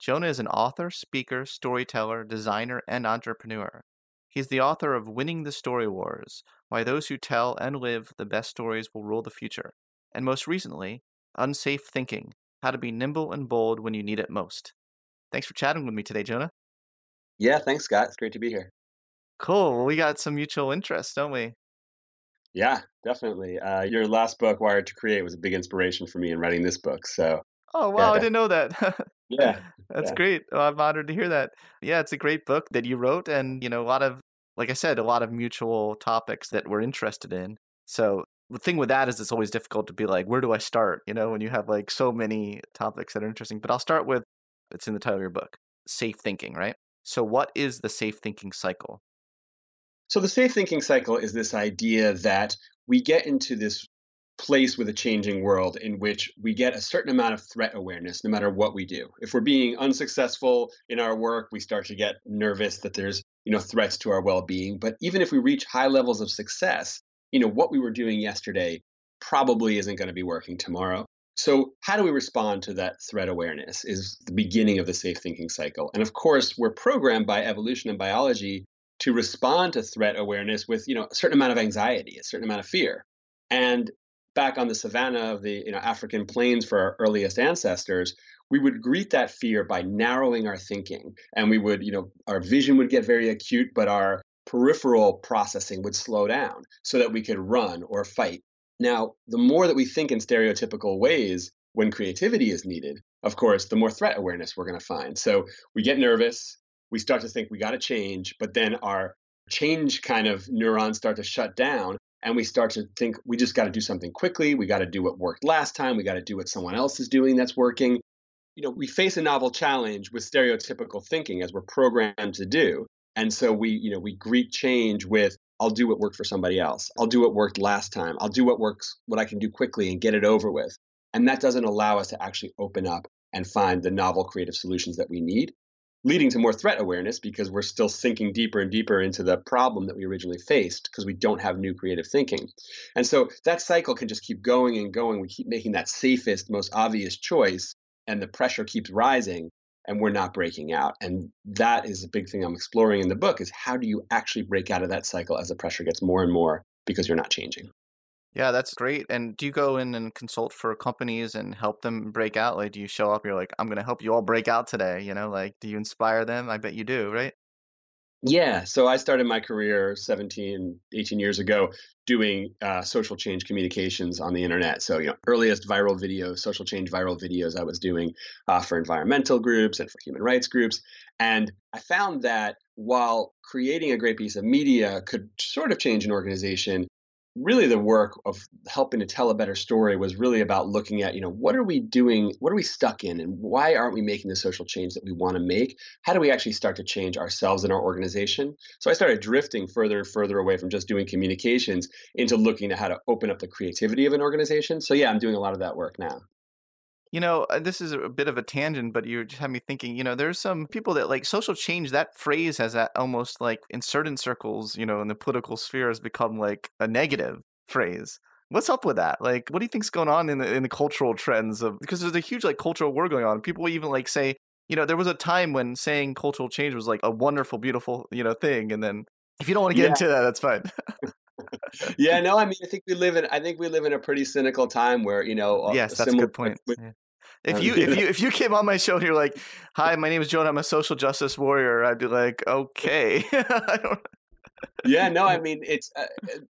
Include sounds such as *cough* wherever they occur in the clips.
Jonah is an author, speaker, storyteller, designer, and entrepreneur. He's the author of Winning the Story Wars Why Those Who Tell and Live the Best Stories Will Rule the Future. And most recently, Unsafe Thinking How to Be Nimble and Bold When You Need It Most. Thanks for chatting with me today, Jonah. Yeah, thanks, Scott. It's great to be here. Cool. Well, we got some mutual interests, don't we? Yeah, definitely. Uh, your last book, Wired to Create, was a big inspiration for me in writing this book. So, oh wow, yeah, I didn't know that. *laughs* yeah, that's yeah. great. Well, I'm honored to hear that. Yeah, it's a great book that you wrote, and you know, a lot of, like I said, a lot of mutual topics that we're interested in. So the thing with that is, it's always difficult to be like, where do I start? You know, when you have like so many topics that are interesting. But I'll start with, it's in the title of your book, safe thinking, right? So, what is the safe thinking cycle? So, the safe thinking cycle is this idea that we get into this place with a changing world in which we get a certain amount of threat awareness no matter what we do. If we're being unsuccessful in our work, we start to get nervous that there's, you know, threats to our well-being, but even if we reach high levels of success, you know, what we were doing yesterday probably isn't going to be working tomorrow. So, how do we respond to that threat awareness is the beginning of the safe thinking cycle. And of course, we're programmed by evolution and biology to respond to threat awareness with, you know, a certain amount of anxiety, a certain amount of fear. And back on the savannah of the you know, African plains for our earliest ancestors, we would greet that fear by narrowing our thinking. And we would, you know, our vision would get very acute, but our peripheral processing would slow down so that we could run or fight. Now, the more that we think in stereotypical ways when creativity is needed, of course, the more threat awareness we're going to find. So we get nervous, we start to think we got to change, but then our change kind of neurons start to shut down and we start to think we just got to do something quickly. We got to do what worked last time. We got to do what someone else is doing that's working. You know, we face a novel challenge with stereotypical thinking as we're programmed to do. And so we, you know, we greet change with I'll do what worked for somebody else. I'll do what worked last time. I'll do what works, what I can do quickly and get it over with. And that doesn't allow us to actually open up and find the novel creative solutions that we need leading to more threat awareness because we're still sinking deeper and deeper into the problem that we originally faced because we don't have new creative thinking. And so that cycle can just keep going and going. We keep making that safest, most obvious choice, and the pressure keeps rising and we're not breaking out. And that is a big thing I'm exploring in the book is how do you actually break out of that cycle as the pressure gets more and more because you're not changing. Yeah, that's great. And do you go in and consult for companies and help them break out? Like, do you show up? You're like, I'm going to help you all break out today. You know, like, do you inspire them? I bet you do, right? Yeah. So I started my career 17, 18 years ago doing uh, social change communications on the internet. So, you know, earliest viral videos, social change viral videos I was doing uh, for environmental groups and for human rights groups. And I found that while creating a great piece of media could sort of change an organization, really the work of helping to tell a better story was really about looking at you know what are we doing what are we stuck in and why aren't we making the social change that we want to make? How do we actually start to change ourselves and our organization? So i started drifting further and further away from just doing communications into looking at how to open up the creativity of an organization. So yeah i'm doing a lot of that work now you know, uh, this is a bit of a tangent, but you just had me thinking, you know, there's some people that like social change, that phrase has that almost like in certain circles, you know, in the political sphere has become like a negative phrase. What's up with that? Like, what do you think's going on in the in the cultural trends of because there's a huge like cultural war going on. People even like say, you know, there was a time when saying cultural change was like a wonderful, beautiful, you know, thing. And then if you don't want to get yeah. into that, that's fine. *laughs* yeah, no, I mean, I think we live in, I think we live in a pretty cynical time where you know. Yes, that's a good point. With, yeah. If um, you if you if you came on my show and you're like, "Hi, my name is Joan. I'm a social justice warrior," I'd be like, "Okay." *laughs* yeah, no, I *laughs* mean, it's. Uh,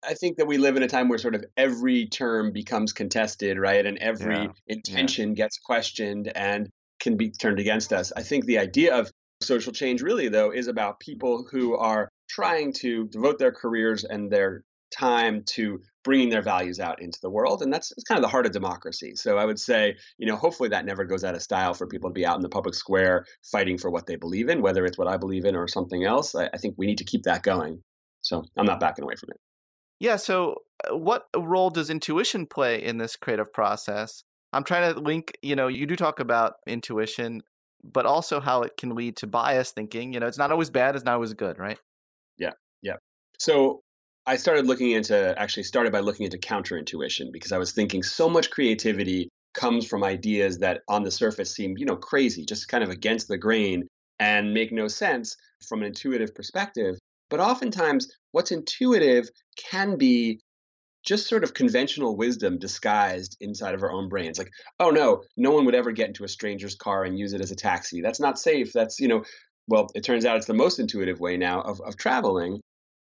I think that we live in a time where sort of every term becomes contested, right, and every yeah. intention yeah. gets questioned and can be turned against us. I think the idea of social change, really, though, is about people who are trying to devote their careers and their time to bringing their values out into the world and that's kind of the heart of democracy. So i would say you know hopefully that never goes out of style for people to be out in the public square fighting for what they believe in whether it's what i believe in or something else. I, I think we need to keep that going. So i'm not backing away from it. Yeah so uh, what role does intuition play in this creative process? I'm trying to link you know you do talk about intuition but also how it can lead to bias thinking you know it's not always bad it's not always good right? Yeah yeah. So I started looking into actually started by looking into counterintuition because I was thinking so much creativity comes from ideas that on the surface seem, you know, crazy, just kind of against the grain and make no sense from an intuitive perspective. But oftentimes what's intuitive can be just sort of conventional wisdom disguised inside of our own brains. Like, oh no, no one would ever get into a stranger's car and use it as a taxi. That's not safe. That's, you know, well, it turns out it's the most intuitive way now of, of traveling.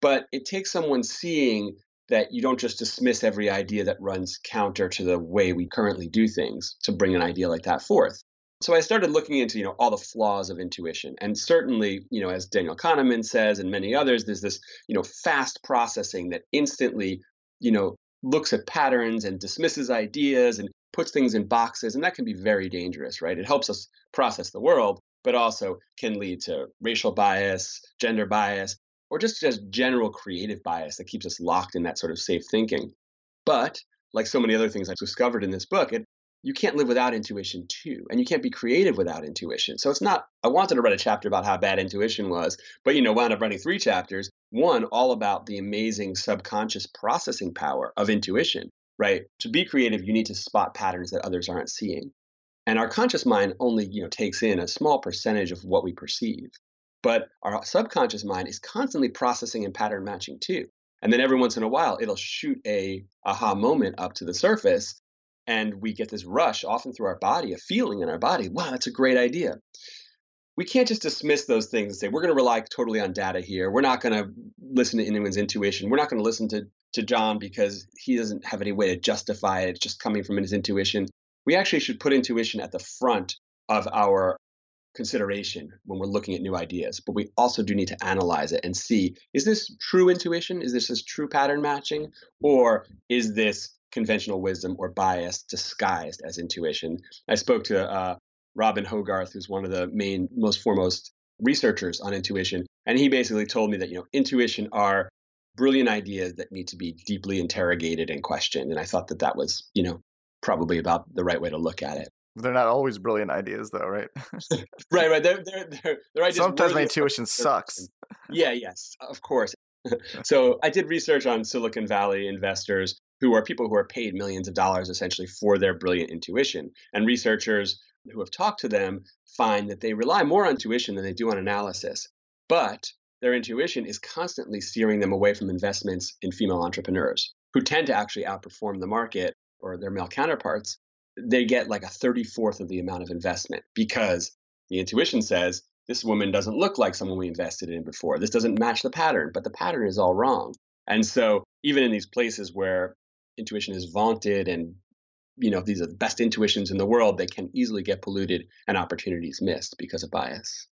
But it takes someone seeing that you don't just dismiss every idea that runs counter to the way we currently do things to bring an idea like that forth. So I started looking into, you know, all the flaws of intuition. And certainly, you know, as Daniel Kahneman says and many others, there's this, you know, fast processing that instantly, you know, looks at patterns and dismisses ideas and puts things in boxes. And that can be very dangerous, right? It helps us process the world, but also can lead to racial bias, gender bias, or just just general creative bias that keeps us locked in that sort of safe thinking. But like so many other things I've discovered in this book, it, you can't live without intuition too, and you can't be creative without intuition. So it's not. I wanted to write a chapter about how bad intuition was, but you know, wound up writing three chapters. One all about the amazing subconscious processing power of intuition. Right? To be creative, you need to spot patterns that others aren't seeing. And our conscious mind only, you know, takes in a small percentage of what we perceive. But our subconscious mind is constantly processing and pattern matching too. And then every once in a while, it'll shoot a aha moment up to the surface, and we get this rush, often through our body, a feeling in our body. Wow, that's a great idea. We can't just dismiss those things and say we're going to rely totally on data here. We're not going to listen to anyone's intuition. We're not going to listen to to John because he doesn't have any way to justify it. It's just coming from his intuition. We actually should put intuition at the front of our consideration when we're looking at new ideas, but we also do need to analyze it and see is this true intuition? Is this just true pattern matching? Or is this conventional wisdom or bias disguised as intuition? I spoke to uh, Robin Hogarth, who's one of the main, most foremost researchers on intuition, and he basically told me that you know intuition are brilliant ideas that need to be deeply interrogated and questioned. And I thought that that was you know probably about the right way to look at it. They're not always brilliant ideas, though, right? *laughs* right, right. They're, they're, they're, they're Sometimes my intuition sucks. Yeah, yes, of course. *laughs* so I did research on Silicon Valley investors who are people who are paid millions of dollars essentially for their brilliant intuition. And researchers who have talked to them find that they rely more on intuition than they do on analysis. But their intuition is constantly steering them away from investments in female entrepreneurs who tend to actually outperform the market or their male counterparts, they get like a 34th of the amount of investment because the intuition says this woman doesn't look like someone we invested in before. This doesn't match the pattern, but the pattern is all wrong. And so even in these places where intuition is vaunted and you know these are the best intuitions in the world, they can easily get polluted and opportunities missed because of bias.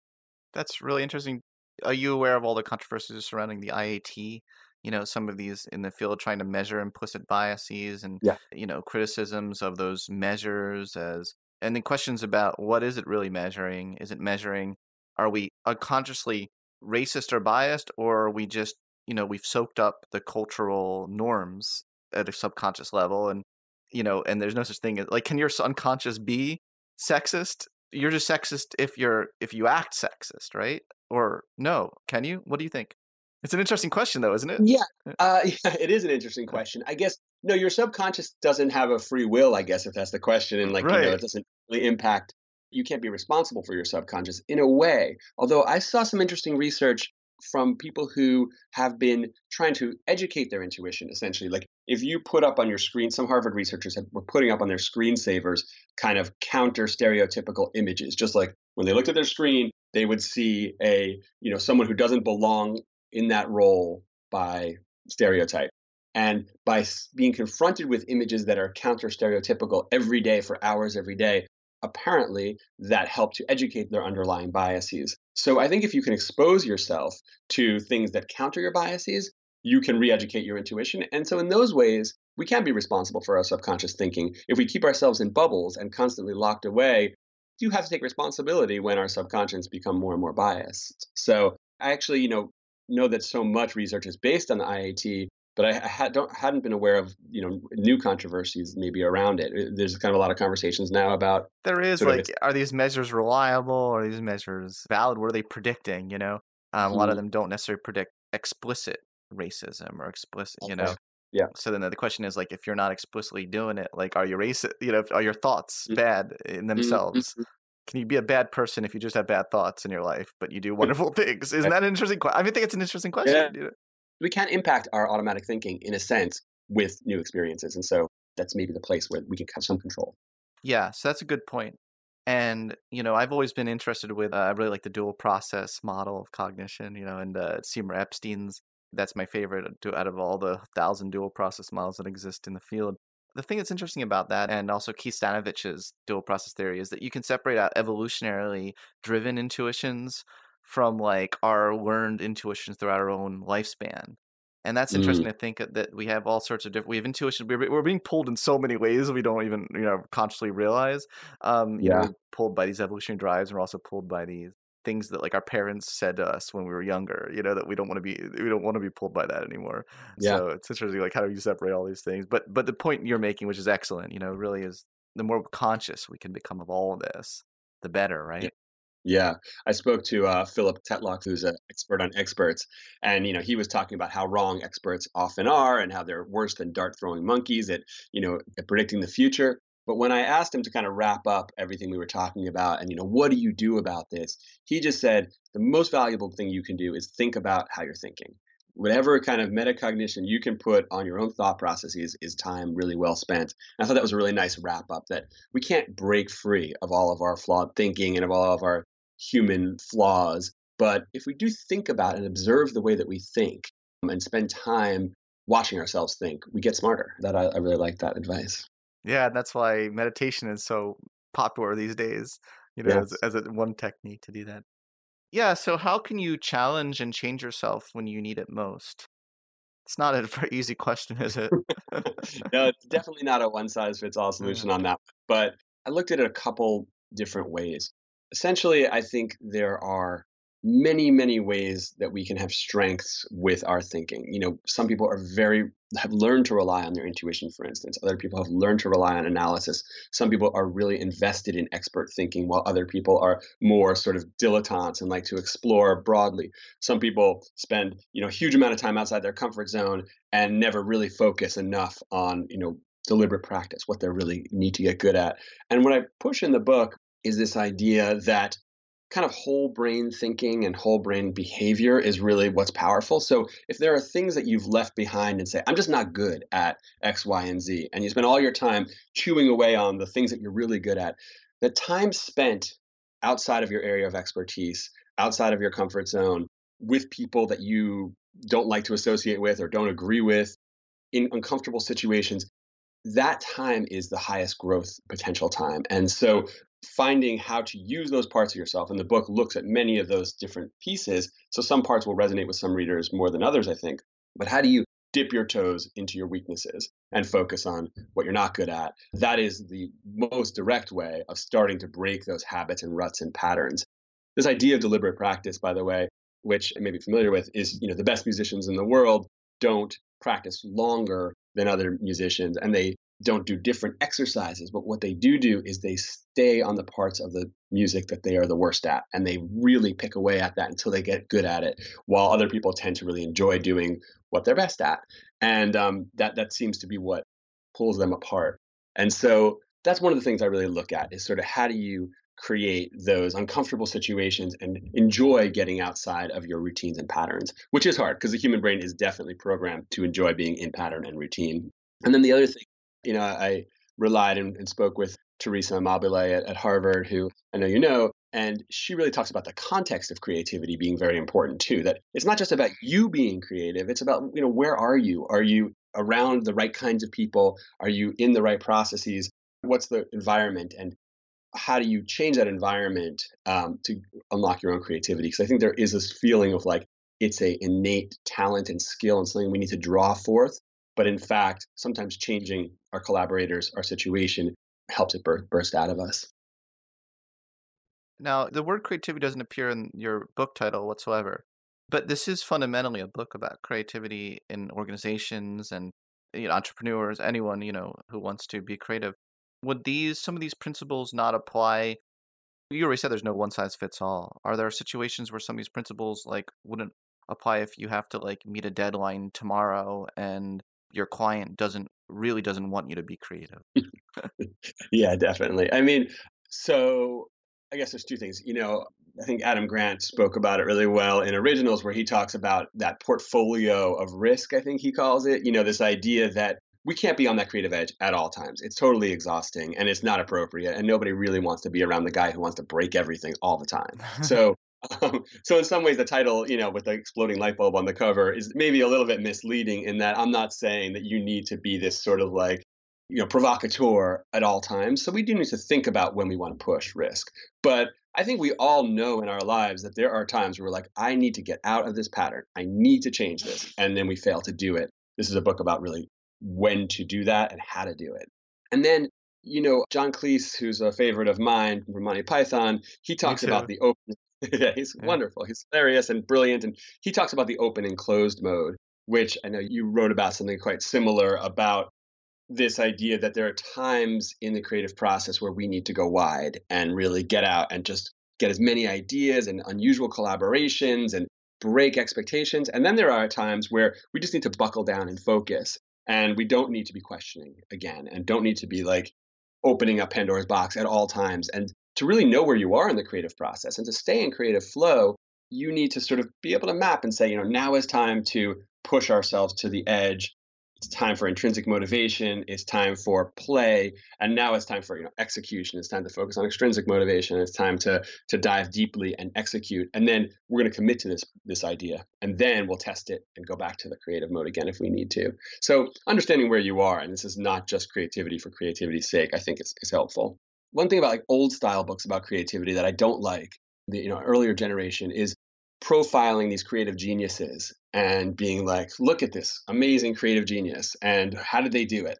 That's really interesting. Are you aware of all the controversies surrounding the IAT? You know, some of these in the field trying to measure implicit biases and Yeah. you know criticisms of those measures as and then questions about what is it really measuring? Is it measuring are we unconsciously racist or biased or are we just you know we've soaked up the cultural norms at a subconscious level and you know and there's no such thing as like can your unconscious be sexist you're just sexist if you're if you act sexist right or no can you what do you think it's an interesting question though isn't it Yeah, uh, *laughs* yeah, it is an interesting question. I guess no, your subconscious doesn't have a free will. I guess if that's the question, and like you know, it doesn't really impact. You can't be responsible for your subconscious in a way. Although I saw some interesting research from people who have been trying to educate their intuition. Essentially, like if you put up on your screen, some Harvard researchers have, were putting up on their screensavers kind of counter stereotypical images, just like when they looked at their screen, they would see a you know someone who doesn't belong in that role by stereotype. And by being confronted with images that are counter stereotypical every day for hours every day, apparently that helped to educate their underlying biases. So I think if you can expose yourself to things that counter your biases, you can re educate your intuition. And so in those ways, we can be responsible for our subconscious thinking. If we keep ourselves in bubbles and constantly locked away, you have to take responsibility when our subconscious become more and more biased. So I actually, you know, know that so much research is based on the IAT, but I, had, don't, hadn't been aware of you know new controversies maybe around it. Uh, There's kind of a lot of conversations now about there is of like are these measures reliable are these measures valid what are they predicting you know um, a lot of Mhm. them don't necessarily predict explicit racism or explicit you know Yeah. so then the question is like if you're not explicitly doing it like are you racist you know are your thoughts Mhm. bad in themselves Mhm. Can you be a bad person if you just have bad thoughts in your life but you do wonderful *laughs* things isn't that an interesting question i mean, think it's an interesting question Yeah. we can impact our automatic thinking in a sense with new experiences, and so that's maybe the place where we can have some control. Yeah, so that's a good point. And you know, I've always been interested with. Uh, I really like the dual process model of cognition. You know, and uh, Seymour Epstein's. That's my favorite out of all the thousand dual process models that exist in the field. The thing that's interesting about that, and also Keith Stanovich's dual process theory, is that you can separate out evolutionarily driven intuitions from like our learned intuitions throughout our own lifespan. And that's interesting to think that we have all sorts of different. We have intuition. We're, we're being pulled in so many ways we don't even you know consciously realize. Um, you know, Yeah. we're pulled by these evolutionary drives, and we're also pulled by these things that like our parents said to us when we were younger. You know that we don't want to be we don't want to be pulled by that anymore. Yeah. So it's interesting. Like how do you separate all these things? But but the point you're making, which is excellent, you know, really is the more conscious we can become of all of this, the better, right? Yeah, I spoke to uh, Philip Tetlock, who's an expert on experts, and you know he was talking about how wrong experts often are, and how they're worse than dart throwing monkeys at you know at predicting the future. But when I asked him to kind of wrap up everything we were talking about, and you know what do you do about this, he just said the most valuable thing you can do is think about how you're thinking. Whatever kind of metacognition you can put on your own thought processes is time really well spent. And I thought that was a really nice wrap up that we can't break free of all of our flawed thinking and of all of our human flaws. But if we do think about and observe the way that we think um, and spend time watching ourselves think, we get smarter. That I, I really like that advice. Yeah, and that's why meditation is so popular these days. You know, Yes. as, as a, one technique to do that. Yeah. So how can you challenge and change yourself when you need it most? It's not a *laughs* very easy question, is it? *laughs* no, it's definitely not a one size fits all solution on that. But I looked at it a couple different ways. Essentially, I think there are many, many ways that we can have strengths with our thinking. You know, some people are very have learned to rely on their intuition, for instance. Other people have learned to rely on analysis. Some people are really invested in expert thinking, while other people are more sort of dilettantes and like to explore broadly. Some people spend, you know, a huge amount of time outside their comfort zone and never really focus enough on, you know, deliberate practice, what they really need to get good at. And what I push in the book is this idea that kind of whole brain thinking and whole brain behavior is really what's powerful. So if there are things that you've left behind and say, I'm just not good at X, Y, and Z, and you spend all your time chewing away on the things that you're really good at, the time spent outside of your area of expertise, outside of your comfort zone, with people that you don't like to associate with or don't agree with, in uncomfortable situations, that time is the highest growth potential time. And so finding how to use those parts of yourself, and the book looks at many of those different pieces. So some parts will resonate with some readers more than others, I think. But how do you dip your toes into your weaknesses and focus on what you're not good at? That is the most direct way of starting to break those habits and ruts and patterns. This idea of deliberate practice, by the way, which I may be familiar with, is you know the best musicians in the world don't practice longer than other musicians and they don't do different exercises but what they do do is they stay on the parts of the music that they are the worst at and they really pick away at that until they get good at it while other people tend to really enjoy doing what they're best at and um, that that seems to be what pulls them apart and so that's one of the things i really look at is sort of how do you create those uncomfortable situations and enjoy getting outside of your routines and patterns, which is hard because the human brain is definitely programmed to enjoy being in pattern and routine. And then the other thing, you know, I relied and, and spoke with Teresa Amabile at, at Harvard, who I know you know, and she really talks about the context of creativity being very important too. That it's not just about you being creative; it's about you know where are you? Are you around the right kinds of people? Are you in the right processes? What's the environment? And how do you change that environment um, to unlock your own creativity? Because I think there is this feeling of like it's a innate talent and skill and something we need to draw forth. But in fact, sometimes changing our collaborators, our situation, helps it burst, burst out of us. Now, the word creativity doesn't appear in your book title whatsoever, but this is fundamentally a book about creativity in organizations and you know, entrepreneurs, anyone you know who wants to be creative. Would these some of these principles not apply? You already said there's no one size fits all. Are there situations where some of these principles like wouldn't apply if you have to like meet a deadline tomorrow and your client doesn't really doesn't want you to be creative *laughs* yeah definitely i mean so i guess there's two things you know i think adam grant spoke about it really well in originals where he talks about that portfolio of risk i think he calls it you know this idea that we can't be on that creative edge at all times. It's totally exhausting and it's not appropriate. And nobody really wants to be around the guy who wants to break everything all the time. *laughs* so, um, so in some ways, the title, you know, with the exploding light bulb on the cover, is maybe a little bit misleading in that I'm not saying that you need to be this sort of like, you know, provocateur at all times. So we do need to think about when we want to push risk. But I think we all know in our lives that there are times where we're like, I need to get out of this pattern. I need to change this. And then we fail to do it. This is a book about really when to do that and how to do it. And then, you know, John Cleese, who's a favorite of mine from Monty Python, he talks about the open. *laughs* yeah, he's yeah. wonderful. He's hilarious and brilliant. And he talks about the open and closed mode, which I know you wrote about something quite similar about this idea that there are times in the creative process where we need to go wide and really get out and just get as many ideas and unusual collaborations and break expectations. And then there are times where we just need to buckle down and focus and we don't need to be questioning again and don't need to be like opening up Pandora's box at all times. And to really know where you are in the creative process and to stay in creative flow, you need to sort of be able to map and say, you know, now is time to push ourselves to the edge. It's time for intrinsic motivation. It's time for play. And now it's time for you know execution. It's time to focus on extrinsic motivation. It's time to to dive deeply and execute. And then we're going to commit to this this idea. And then we'll test it and go back to the creative mode again if we need to. So understanding where you are and this is not just creativity for creativity's sake i think is, is helpful one thing about like old style books about creativity that i don't like the you know earlier generation is profiling these creative geniuses and being like, look at this amazing creative genius and how did they do it?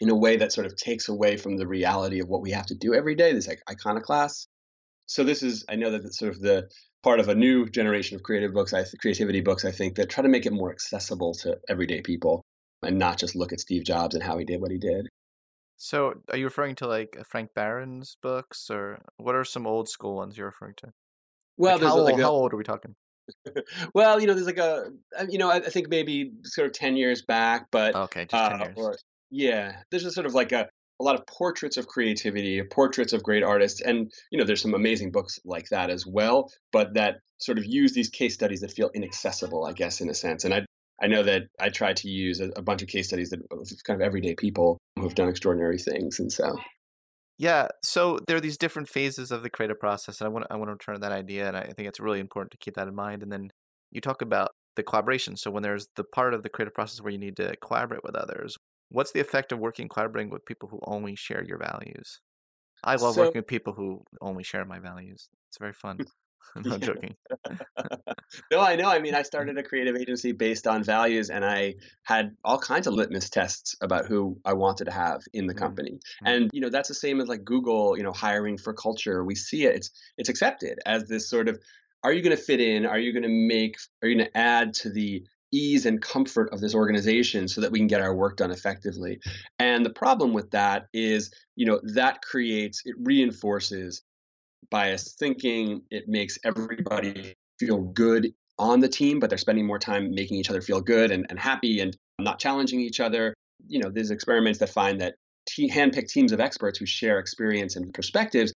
In a way that sort of takes away from the reality of what we have to do every day, this like iconoclast. So this is, I know that it's sort of the part of a new generation of creative books, I creativity books, I think, that try to make it more accessible to everyday people and not just look at Steve Jobs and how he did what he did. So are you referring to like Frank Barron's books or what are some old school ones you're referring to? Well, like how, like old, a, how old are we talking? *laughs* well, you know, there's like a, uh, you know, I, I, think maybe sort of ten years back, but okay, just ten uh, years. Or, yeah, there's just sort of like a a lot of portraits of creativity, portraits of great artists, and you know, there's some amazing books like that as well. But that sort of use these case studies that feel inaccessible, I guess, in a sense. And I I know that I try to use a, a bunch of case studies that uh, kind of everyday people who have done extraordinary things, and so. Yeah, so there are these different phases of the creative process, and I want I want to return to that idea, and I think it's really important to keep that in mind. And then you talk about the collaboration. So when there's the part of the creative process where you need to collaborate with others, what's the effect of working collaborating with people who only share your values? I love so, working with people who only share my values. It's very fun. *laughs* no, I'm not joking. *laughs* no, I know. I mean, I started a creative agency based on values, and I had all kinds of litmus tests about who I wanted to have in the mm-hmm. company. Mm-hmm. And you know, that's the same as like Google. You know, hiring for culture. We see it. It's it's accepted as this sort of. Are you going to fit in? Are you going to make? Are you going to add to the ease and comfort of this organization so that we can get our work done effectively. And the problem with that is, you know, that creates, it reinforces biased thinking. It makes everybody feel good on the team, but they're spending more time making each other feel good and, and happy and not challenging each other. You know, there's experiments that find that te- handpicked teams of experts who share experience and perspectives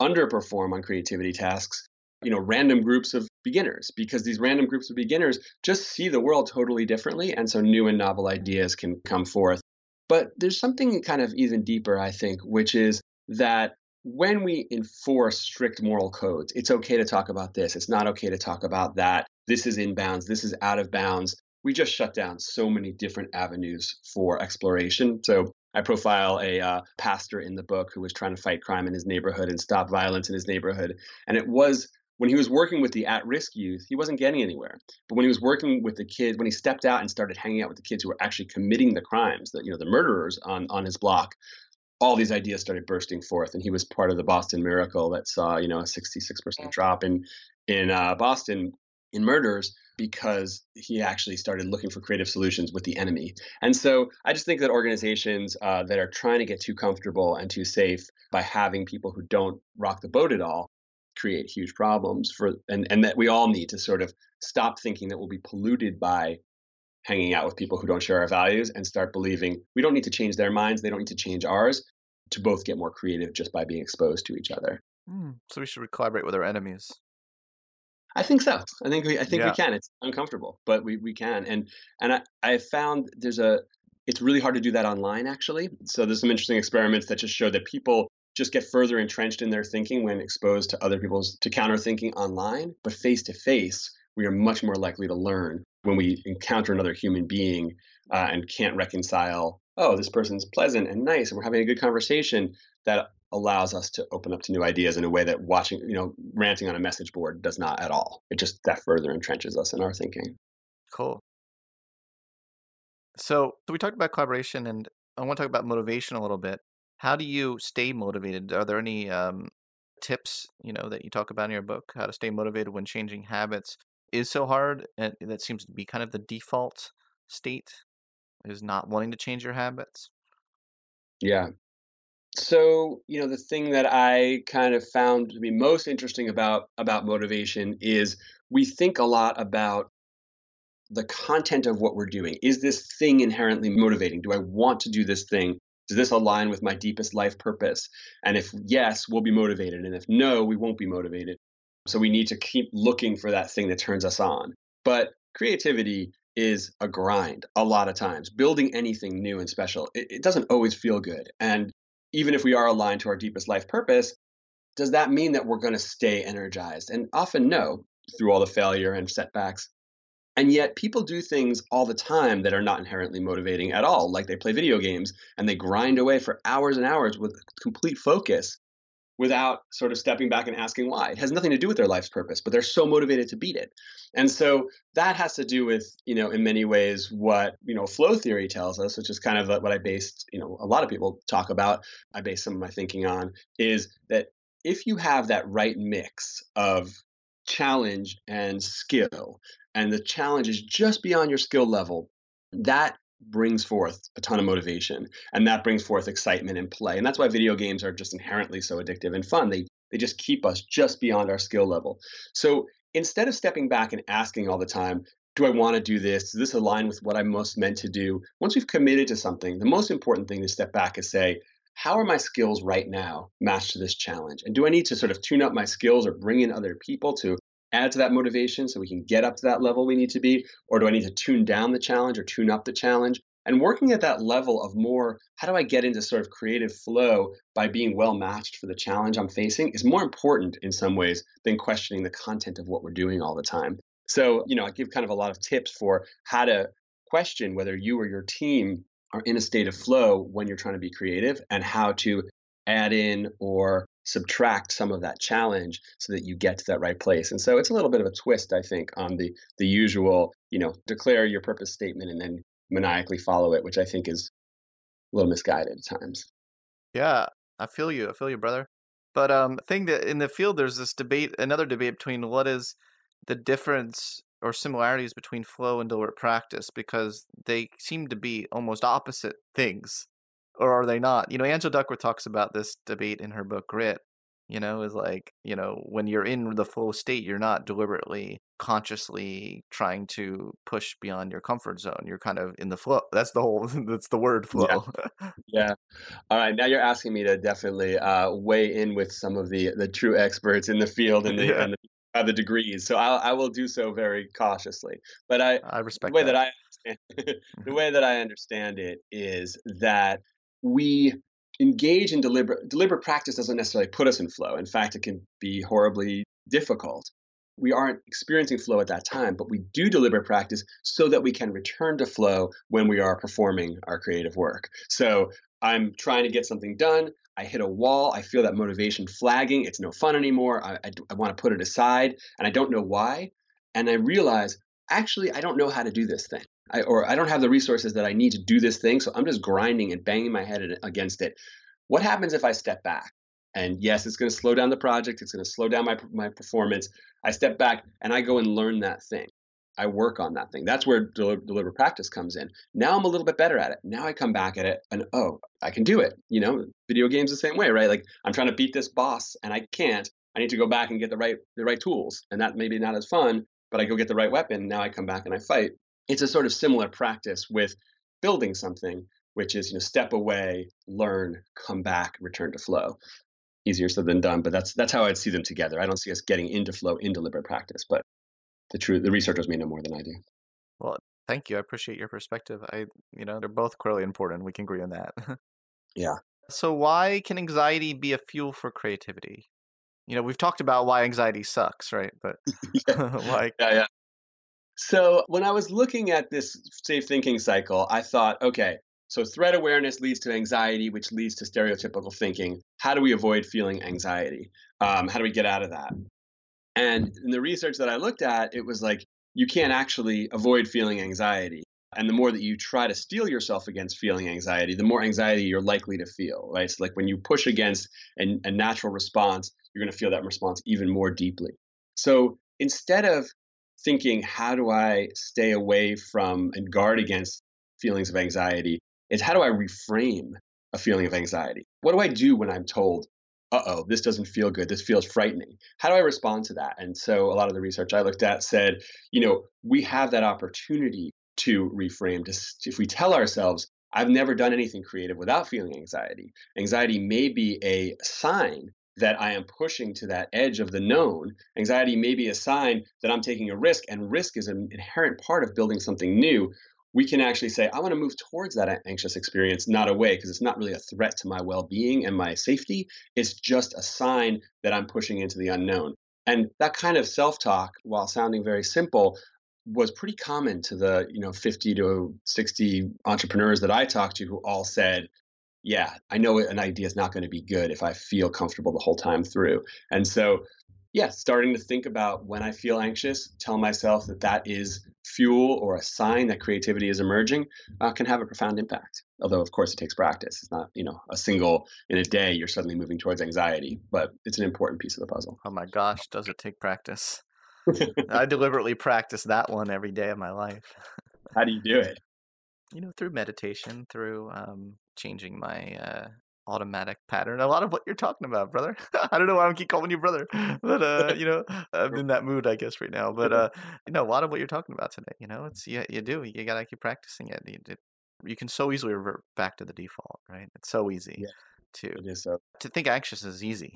underperform on creativity tasks. You know, random groups of beginners, because these random groups of beginners just see the world totally differently. And so new and novel ideas can come forth. But there's something kind of even deeper, I think, which is that when we enforce strict moral codes, it's okay to talk about this. It's not okay to talk about that. This is in bounds. This is out of bounds. We just shut down so many different avenues for exploration. So I profile a uh, pastor in the book who was trying to fight crime in his neighborhood and stop violence in his neighborhood. And it was when he was working with the at risk youth, he wasn't getting anywhere. But when he was working with the kids, when he stepped out and started hanging out with the kids who were actually committing the crimes, that you know, the murderers on, on his block, all these ideas started bursting forth, and he was part of the Boston Miracle that saw you know a 66% drop in in uh, Boston in murders because he actually started looking for creative solutions with the enemy. And so I just think that organizations uh, that are trying to get too comfortable and too safe by having people who don't rock the boat at all create huge problems for and, and that we all need to sort of stop thinking that we'll be polluted by hanging out with people who don't share our values and start believing we don't need to change their minds, they don't need to change ours to both get more creative just by being exposed to each other. Mm, so we should collaborate with our enemies. I think so. I think we I think yeah. we can. It's uncomfortable, but we, we can. And and I, I found there's a it's really hard to do that online actually. So there's some interesting experiments that just show that people just get further entrenched in their thinking when exposed to other people's to counter thinking online, but face to face, we are much more likely to learn when we encounter another human being uh, and can't reconcile, oh, this person's pleasant and nice, and we're having a good conversation, that allows us to open up to new ideas in a way that watching, you know, ranting on a message board does not at all. It just that further entrenches us in our thinking. Cool. So, so we talked about collaboration, and I want to talk about motivation a little bit. How do you stay motivated? Are there any um, tips, you know, that you talk about in your book? How to stay motivated when changing habits? is so hard, and that seems to be kind of the default state, is not wanting to change your habits. Yeah. So, you know, the thing that I kind of found to be most interesting about about motivation is we think a lot about the content of what we're doing. Is this thing inherently motivating? Do I want to do this thing? Does this align with my deepest life purpose? And if yes, we'll be motivated. And if no, we won't be motivated. So we need to keep looking for that thing that turns us on. But creativity is a grind a lot of times. Building anything new and special, it, it, doesn't always feel good. And even if we are aligned to our deepest life purpose, does that mean that we're going to stay energized? And often no, through all the failure and setbacks. And yet people do things all the time that are not inherently motivating at all. Like they play video games and they grind away for hours and hours with complete focus without sort of stepping back and asking why. It has nothing to do with their life's purpose, but they're so motivated to beat it. And so that has to do with, you know, in many ways what, you know, flow theory tells us, which is kind of what I based, you know, a lot of people talk about, I base some of my thinking on, is that if you have that right mix of challenge and skill, and the challenge is just beyond your skill level, that brings forth a ton of motivation and that brings forth excitement and play and that's why video games are just inherently so addictive and fun. They they just keep us just beyond our skill level. So instead of stepping back and asking all the time do i want to do this? Does this align with what i'm most meant to do? Once we've committed to something the most important thing to step back is say how are my skills right now matched to this challenge? And do I need to sort of tune up my skills or bring in other people to add to that motivation so we can get up to that level we need to be? Or do I need to tune down the challenge or tune up the challenge? And working at that level of more, how do I get into sort of creative flow by being well matched for the challenge I'm facing is more important in some ways than questioning the content of what we're doing all the time. So, you know, I give kind of a lot of tips for how to question whether you or your team are in a state of flow when you're trying to be creative and how to add in or subtract some of that challenge so that you get to that right place. And so it's a little bit of a twist, I think, on the the usual, you know, declare your purpose statement and then maniacally follow it, which I think is a little misguided at times. Yeah, I feel you. I feel you, brother. But um thing that in the field there's this debate another debate between what is the difference or similarities between flow and deliberate practice because they seem to be almost opposite things or are they not? You know, Angela Duckworth talks about this debate in her book Grit. You know, is like, you know, when you're in the flow state, you're not deliberately, consciously trying to push beyond your comfort zone. You're kind of in the flow. That's the whole, *laughs* that's the word flow. Yeah. yeah. All right. Now you're asking me to definitely uh, weigh in with some of the, the true experts in the field and *laughs* the, yeah. and the uh, the degrees. So I'll, I will do so very cautiously. But I, I respect the way that, that I *laughs* the way that I understand it is that we engage in deliberate deliberate practice doesn't necessarily put us in flow. In fact, it can be horribly difficult. We aren't experiencing flow at that time, but we do deliberate practice so that we can return to flow when we are performing our creative work. So I'm trying to get something done. I hit a wall. I feel that motivation flagging. It's no fun anymore. I, I, I want to put it aside, and I don't know why. And I realize, actually, I don't know how to do this thing. I, or I don't have the resources that I need to do this thing. So I'm just grinding and banging my head against it. What happens if I step back? And yes, it's going to slow down the project. It's going to slow down my, my performance. I step back and I go and learn that thing. I work on that thing. That's where del- deliberate practice comes in. Now I'm a little bit better at it. Now I come back at it and oh, I can do it. You know, video games the same way, right? Like I'm trying to beat this boss and I can't. I need to go back and get the right the right tools. And that maybe not as fun, but I go get the right weapon. Now I come back and I fight. It's a sort of similar practice with building something, which is you know step away, learn, come back, return to flow. Easier said than done, but that's that's how I'd see them together. I don't see us getting into flow in deliberate practice, but the true the researchers may know more than I do. Well, thank you. I appreciate your perspective. I you know they're both clearly important. We can agree on that. *laughs* yeah. So why can anxiety be a fuel for creativity? You know, we've talked about why anxiety sucks, right? But *laughs* like *laughs* yeah, yeah. So when I was looking at this safe thinking cycle, I thought, okay, so threat awareness leads to anxiety, which leads to stereotypical thinking. How do we avoid feeling anxiety? Um, how do we get out of that? And in the research that I looked at, it was like you can't actually avoid feeling anxiety. And the more that you try to steel yourself against feeling anxiety, the more anxiety you're likely to feel, right? So, like when you push against an, a natural response, you're going to feel that response even more deeply. So, instead of thinking, how do I stay away from and guard against feelings of anxiety, is how do I reframe a feeling of anxiety? What do I do when I'm told uh oh, this doesn't feel good. This feels frightening. How do I respond to that? And so a lot of the research I looked at said, you know, we have that opportunity to reframe. To, if we tell ourselves, I've never done anything creative without feeling anxiety, anxiety may be a sign that I am pushing to that edge of the known. Anxiety may be a sign that I'm taking a risk, and risk is an inherent part of building something new we can actually say, I want to move towards that anxious experience, not away, because it's not really a threat to my well being and my safety. It's just a sign that I'm pushing into the unknown. And that kind of self talk, while sounding very simple, was pretty common to the you know 50 to 60 entrepreneurs that I talked to who all said, yeah, I know an idea is not going to be good if I feel comfortable the whole time through. And so yeah, starting to think about when I feel anxious, tell myself that that is fuel or a sign that creativity is emerging uh, can have a profound impact. Although, of course, it takes practice. It's not, you know, a single in a day you're suddenly moving towards anxiety, but it's an important piece of the puzzle. Oh my gosh, does it take practice? *laughs* I deliberately practice that one every day of my life. How do you do it? You know, through meditation, through um, changing my uh, automatic pattern. A lot of what you're talking about, brother. *laughs* I don't know why I keep calling you brother, *laughs* but uh, you know, I'm in that mood, I guess, right now. But uh, you know, a lot of what you're talking about today, you know, it's you, you do. You gotta keep practicing it. You, it. you can so easily revert back to the default, right? It's so easy. Yeah. to so. to think anxious is easy.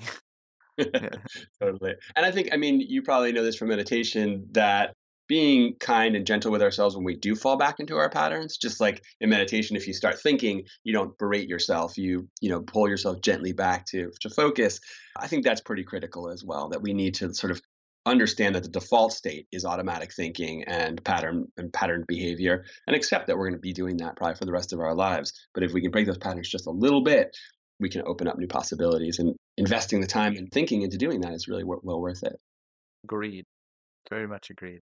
*laughs* totally. And I think, I mean, you probably know this from meditation that being kind and gentle with ourselves when we do fall back into our patterns just like in meditation if you start thinking you don't berate yourself you you know pull yourself gently back to to focus i think that's pretty critical as well that we need to sort of understand that the default state is automatic thinking and pattern and pattern behavior and accept that we're going to be doing that probably for the rest of our lives. But if we can break those patterns just a little bit we can open up new possibilities and investing the time and thinking into doing that is really well worth it. Agreed. Very much agreed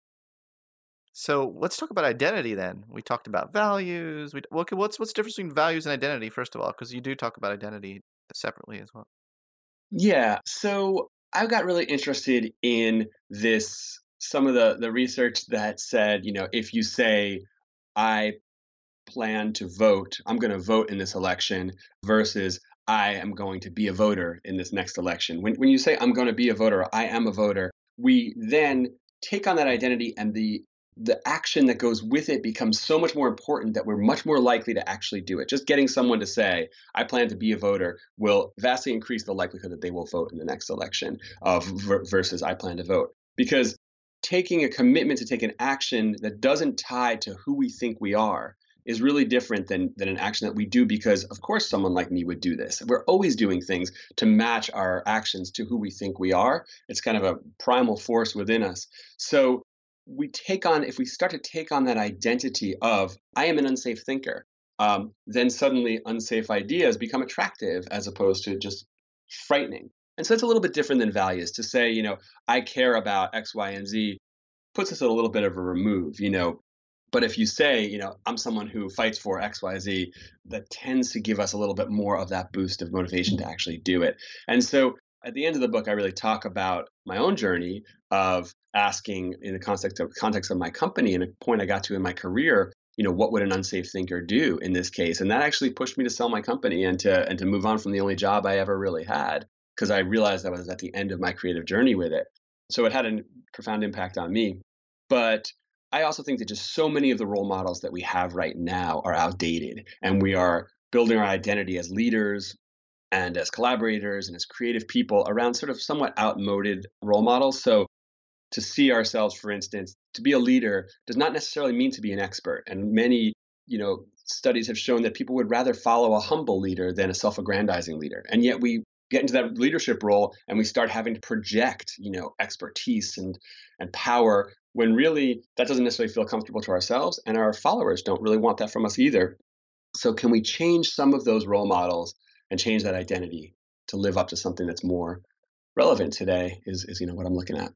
so let's talk about identity then. We talked about values. We, well, what's what's the difference between values and identity, first of all? Because you do talk about identity separately as well. Yeah. So I got really interested in this. Some of the the research that said, you know, if you say, "I plan to vote," I'm going to vote in this election, versus I am going to be a voter in this next election. When when you say I'm going to be a voter, I am a voter, we then take on that identity and the the action that goes with it becomes so much more important that we're much more likely to actually do it. Just getting someone to say, I plan to be a voter, will vastly increase the likelihood that they will vote in the next election uh, of versus I plan to vote. Because taking a commitment to take an action that doesn't tie to who we think we are is really different than, than an action that we do because of course someone like me would do this we're always doing things to match our actions to who we think we are it's kind of a primal force within us so we take on, if we start to take on that identity of, I am an unsafe thinker, um, then suddenly unsafe ideas become attractive as opposed to just frightening. And so it's a little bit different than values. To say, you know, I care about X, Y, and Z puts us at a little bit of a remove, you know. But if you say, you know, I'm someone who fights for X, Y, Z, that tends to give us a little bit more of that boost of motivation to actually do it. And so at the end of the book, I really talk about my own journey of asking in the context of context of my company and a point I got to in my career, you know, what would an unsafe thinker do in this case? And that actually pushed me to sell my company and to and to move on from the only job I ever really had because I realized I was at the end of my creative journey with it. So it had a profound impact on me. But I also think that just so many of the role models that we have right now are outdated and we are building our identity as leaders, and as collaborators and as creative people around sort of somewhat outmoded role models. So to see ourselves, for instance, to be a leader does not necessarily mean to be an expert. And many, you know, studies have shown that people would rather follow a humble leader than a self-aggrandizing leader. And yet we get into that leadership role and we start having to project, you know, expertise and and power when really that doesn't necessarily feel comfortable to ourselves and our followers don't really want that from us either. So can we change some of those role models and change that identity to live up to something that's more relevant today is, is you know what I'm looking at.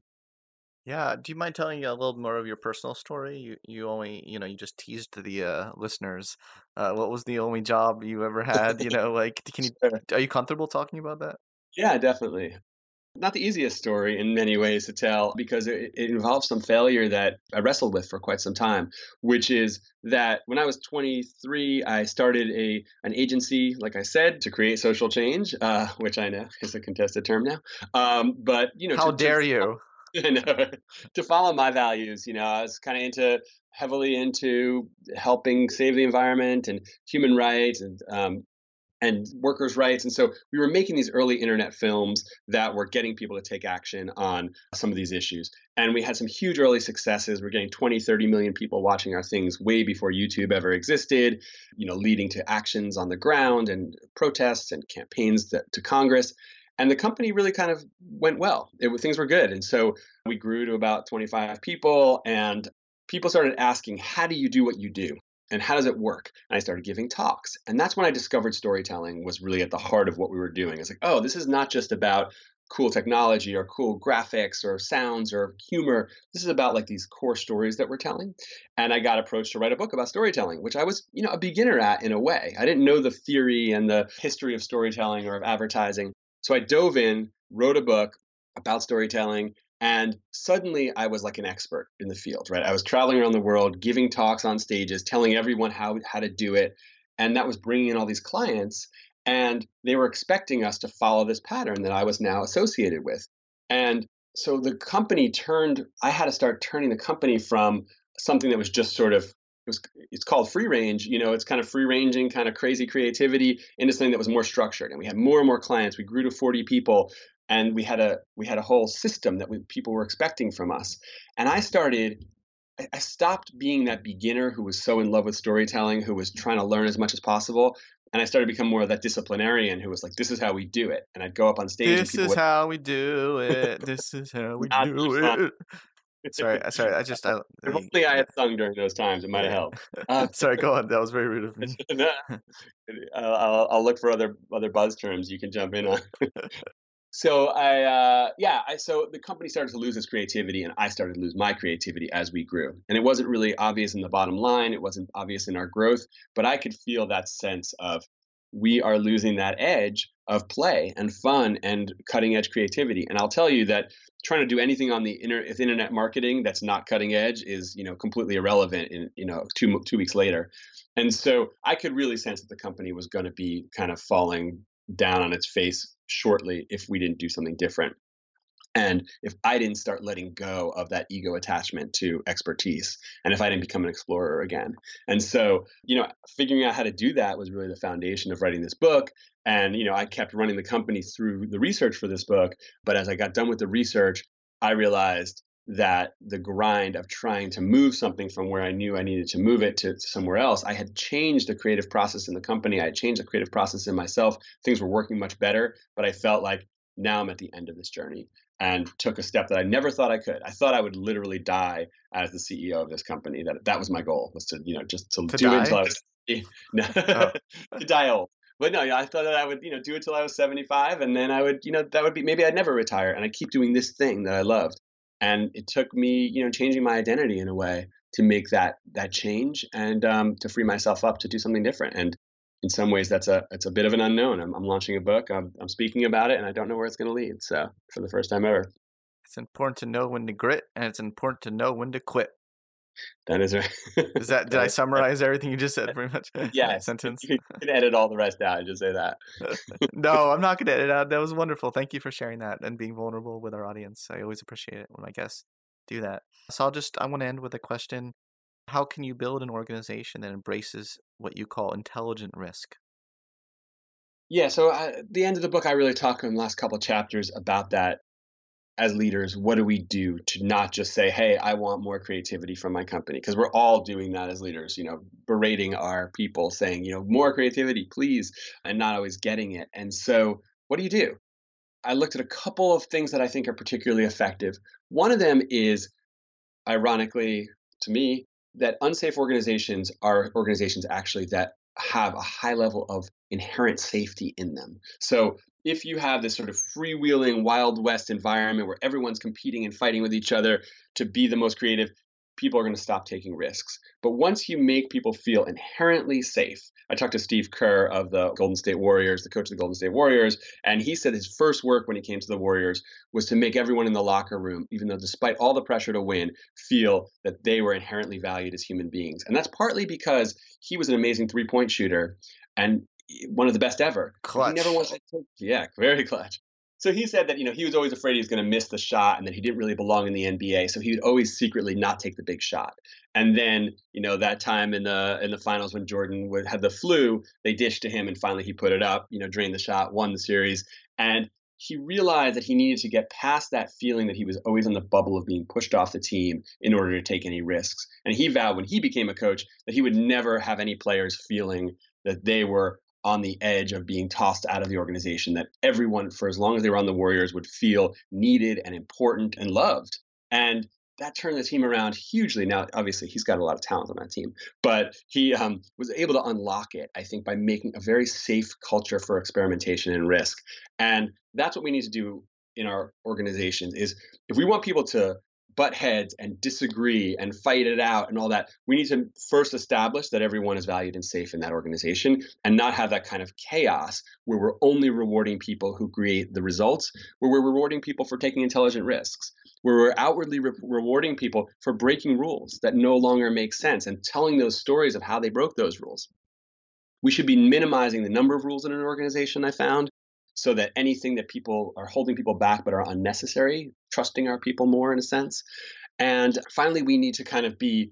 Yeah. Do you mind telling a little more of your personal story? You you only you know you just teased the uh, listeners. Uh, what was the only job you ever had? You *laughs* know, like can you are you comfortable talking about that? Yeah, definitely not the easiest story in many ways to tell because it, it, involves some failure that I wrestled with for quite some time, which is that when I was 23, I started a an agency, like I said, to create social change, uh, which I know is a contested term now. Um, but you know, how to, dare to, you? *laughs* know, to follow my values, you know, I was kind of into heavily into helping save the environment and human rights and um, and workers' rights. And so we were making these early internet films that were getting people to take action on some of these issues. And we had some huge early successes. We're getting 20, 30 million people watching our things way before YouTube ever existed, you know, leading to actions on the ground and protests and campaigns that, to Congress. And the company really kind of went well. It, things were good. And so we grew to about 25 people and people started asking, how do you do what you do? And how does it work? And I started giving talks. And that's when I discovered storytelling was really at the heart of what we were doing. It's like, oh, this is not just about cool technology or cool graphics or sounds or humor. This is about like these core stories that we're telling. And I got approached to write a book about storytelling, which I was, you know, a beginner at in a way. I didn't know the theory and the history of storytelling or of advertising. So I dove in, wrote a book about storytelling, and suddenly I was like an expert in the field, right? I was traveling around the world, giving talks on stages, telling everyone how, how to do it. And that was bringing in all these clients. And they were expecting us to follow this pattern that I was now associated with. And so the company turned, I had to start turning the company from something that was just sort of it was it's called free range you know it's kind of free ranging kind of crazy creativity into something that was more structured and we had more and more clients we grew to 40 people and we had a we had a whole system that we, people were expecting from us and i started I stopped being that beginner who was so in love with storytelling, who was trying to learn as much as possible, and I started to become more of that disciplinarian who was like, "This is how we do it." And I'd go up on stage. This is would, how we do it. This is how we do it. sorry, sorry. I just I, *laughs* hopefully I had sung during those times. It might have helped. *laughs* Uh, sorry, go on. That was very rude of me. *laughs* I'll, I'll look for other other buzz terms you can jump in on so I, uh, yeah, I, so the company started to lose its creativity, and I started to lose my creativity as we grew. And it wasn't really obvious in the bottom line; it wasn't obvious in our growth, but I could feel that sense of we are losing that edge of play and fun and cutting edge creativity. And I'll tell you that trying to do anything on the inter- internet marketing that's not cutting edge is, you know, completely irrelevant. In you know, two two weeks later, and so I could really sense that the company was going to be kind of falling down on its face shortly if we didn't do something different. And if I didn't start letting go of that ego attachment to expertise, and if I didn't become an explorer again. And so, you know, figuring out how to do that was really the foundation of writing this book. And, you know, I kept running the company through the research for this book. But as I got done with the research, I realized that the grind of trying to move something from where I knew I needed to move it to, somewhere else, I had changed the creative process in the company. I had changed the creative process in myself. Things were working much better, but I felt like now I'm at the end of this journey and took a step that I never thought I could. I thought I would literally die as the CEO of this company. That that was my goal was to, you know, just to, to do die? it until I was *laughs* no, oh. *laughs* to die old. But no, I thought that I would, you know, do it till I was 75 and then I would, you know, that would be maybe I'd never retire and I keep doing this thing that I loved and it took me you know changing my identity in a way to make that that change and um, to free myself up to do something different and in some ways that's a it's a bit of an unknown. I'm, I'm launching a book I'm, I'm speaking about it and i don't know where it's going to lead so for the first time ever. It's important to know when to grit and it's important to know when to quit that is right. Is that *laughs* did I summarize everything you just said pretty much? *laughs* Yeah, *laughs* sentence. You can edit all the rest out and just say that. no, I'm not going to edit out. That was wonderful. Thank you for sharing that and being vulnerable with our audience. I always appreciate it when my guests do that. So I'll just I want to end with a question. How can you build an organization that embraces what you call intelligent risk? Yeah, so at the end of the book, I really talk in the last couple chapters about that as leaders, what do we do to not just say, hey, I want more creativity from my company? Because we're all doing that as leaders, you know, berating our people, saying, you know, more creativity, please, and not always getting it. And so, what do you do? I looked at a couple of things that I think are particularly effective. One of them is, ironically to me, that unsafe organizations are organizations actually that have a high level of inherent safety in them. So if you have this sort of freewheeling Wild West environment where everyone's competing and fighting with each other to be the most creative, people are going to stop taking risks. But once you make people feel inherently safe, I talked to Steve Kerr of the Golden State Warriors, the coach of the Golden State Warriors, and he said his first work when he came to the Warriors was to make everyone in the locker room, even though despite all the pressure to win, feel that they were inherently valued as human beings. And that's partly because he was an amazing three point shooter. And eh, one of the best ever. Clutch. He never yeah, very clutch. So he said that you know he was always afraid he was going to miss the shot and that he didn't really belong in the NBA. So he would always secretly not take the big shot. And then you know that time in the in the finals when Jordan would, had the flu, they dished to him and finally he put it up. You know, drained the shot, won the series, and he realized that he needed to get past that feeling that he was always on the bubble of being pushed off the team in order to take any risks. And he vowed when he became a coach that he would never have any players feeling that they were on the edge of being tossed out of the organization, that everyone, for as long as they were on the Warriors, would feel needed and important and loved. And that turned the team around hugely. Now, obviously, he's got a lot of talent on that team, but he um, was able to unlock it, I think, by making a very safe culture for experimentation and risk. And that's what we need to do in our organizations is if we want people to butt heads and disagree and fight it out and all that, we need to first establish that everyone is valued and safe in that organization and not have that kind of chaos where we're only rewarding people who create the results, where we're rewarding people for taking intelligent risks, where we're outwardly re- rewarding people for breaking rules that no longer make sense and telling those stories of how they broke those rules. We should be minimizing the number of rules in an organization, I found, so that anything that people are holding people back but are unnecessary, trusting our people more in a sense. And finally, we need to kind of be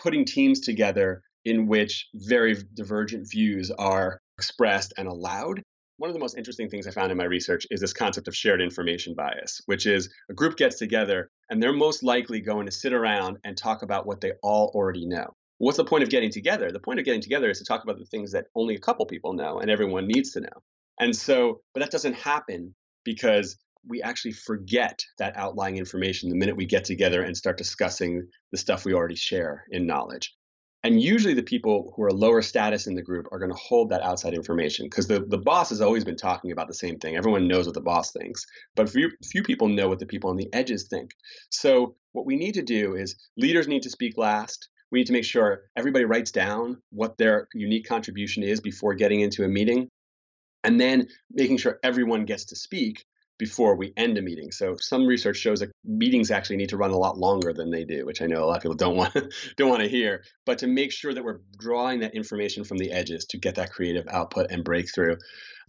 putting teams together in which very divergent views are expressed and allowed. One of the most interesting things I found in my research is this concept of shared information bias, which is a group gets together and they're most likely going to sit around and talk about what they all already know. What's the point of getting together? The point of getting together is to talk about the things that only a couple people know and everyone needs to know. And so, but that doesn't happen because we actually forget that outlying information the minute we get together and start discussing the stuff we already share in knowledge. And usually the people who are lower status in the group are going to hold that outside information because the, the boss has always been talking about the same thing. Everyone knows what the boss thinks, but few, few people know what the people on the edges think. So what we need to do is leaders need to speak last. We need to make sure everybody writes down what their unique contribution is before getting into a meeting. And then making sure everyone gets to speak before we end a meeting. So some research shows that meetings actually need to run a lot longer than they do, which I know a lot of people don't want *laughs* don't want to hear. But to make sure that we're drawing that information from the edges to get that creative output and breakthrough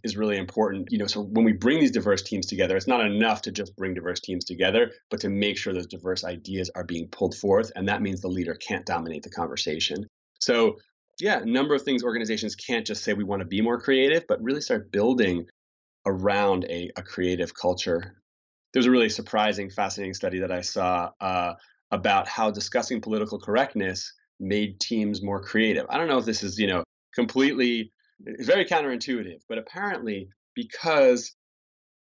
is really important. You know, so when we bring these diverse teams together, it's not enough to just bring diverse teams together, but to make sure those diverse ideas are being pulled forth, and that means the leader can't dominate the conversation. So yeah, a number of things organizations can't just say we want to be more creative, but really start building around a, a creative culture. There's a really surprising, fascinating study that I saw uh, about how discussing political correctness made teams more creative. I don't know if this is, you know, completely very counterintuitive, but apparently because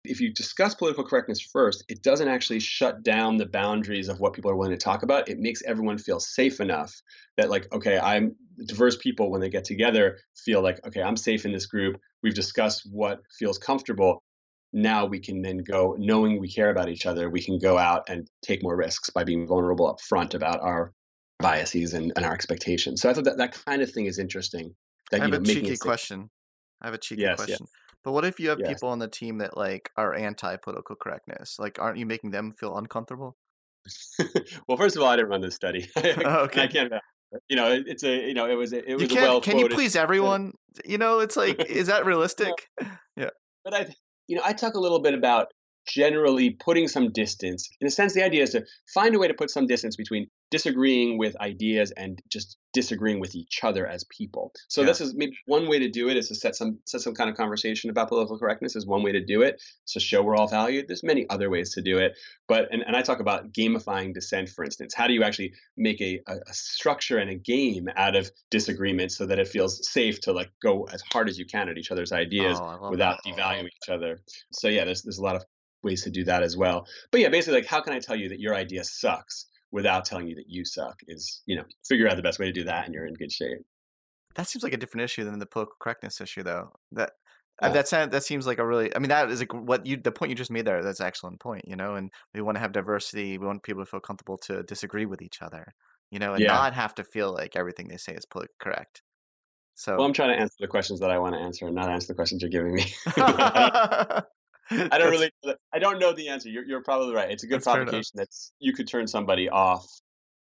if you discuss political correctness first, it doesn't actually shut down the boundaries of what people are willing to talk about. It makes everyone feel safe enough that, like, okay, I'm diverse people when they get together feel like, okay, I'm safe in this group. We've discussed what feels comfortable. Now we can then go, knowing we care about each other, we can go out and take more risks by being vulnerable up front about our biases and, and our expectations. So I thought that that kind of thing is interesting. That, I have you know, a cheeky question. I have a cheeky Yes, question. yes. But what if you have Yes. people on the team that like are anti political correctness? Like, aren't you making them feel uncomfortable? *laughs* well, first of all, I didn't run this study. Oh, *laughs* *laughs* okay. I can't. Uh, you know, it's a you know, it was a, it was You well can you please everyone? You know, it's like, is that realistic? Yeah. But I, you know, I talk a little bit about generally putting some distance. In a sense, the idea is to find a way to put some distance between disagreeing with ideas and just disagreeing with each other as people. So Yeah. this is maybe one way to do it is to set some set some kind of conversation about political correctness is one way to do it. To show we're all valued. There's many other ways to do it. But and, and I talk about gamifying dissent, for instance. How do you actually make a, a, structure and a game out of disagreement so that it feels safe to like go as hard as you can at each other's ideas Oh, without that. devaluing each other. So yeah, there's there's a lot of ways to do that as well. But yeah, basically like how can I tell you that your idea sucks without telling you that you suck is, you know, figure out the best way to do that and you're in good shape. That seems like a different issue than the political correctness issue, though. That uh, Yeah. that sound, that seems like a really. I mean, that is like what you the point you just made there. That's an excellent point. You know, and we want to have diversity. We want people to feel comfortable to disagree with each other. You know, and Yeah. not have to feel like everything they say is politically correct. So Well, I'm trying to answer the questions that I want to answer and not answer the questions you're giving me. *laughs* *laughs* *laughs* I don't really I don't know the answer. You're you're probably right. It's a good That's provocation that's you could turn somebody off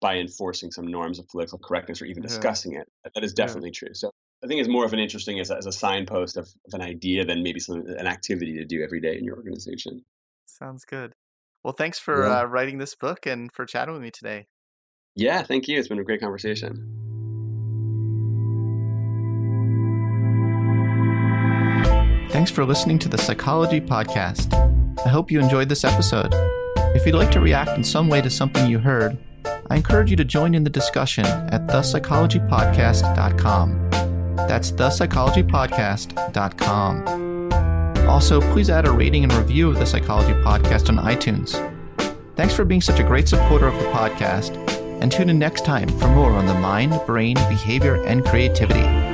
by enforcing some norms of political correctness or even Yeah. discussing it. That is Yeah. definitely true. So I think it's more of an interesting as a, as a signpost of, of an idea than maybe some an activity to do every day in your organization. Sounds good. Well, thanks for Yeah. uh, writing this book and for chatting with me today. Yeah, thank you. It's been a great conversation. Thanks for listening to the Psychology Podcast. I hope you enjoyed this episode. If you'd like to react in some way to something you heard, I encourage you to join in the discussion at thepsychologypodcast.com. That's thepsychologypodcast.com. Also, please add a rating and review of the Psychology Podcast on iTunes. Thanks for being such a great supporter of the podcast, and tune in next time for more on the mind, brain, behavior, and creativity.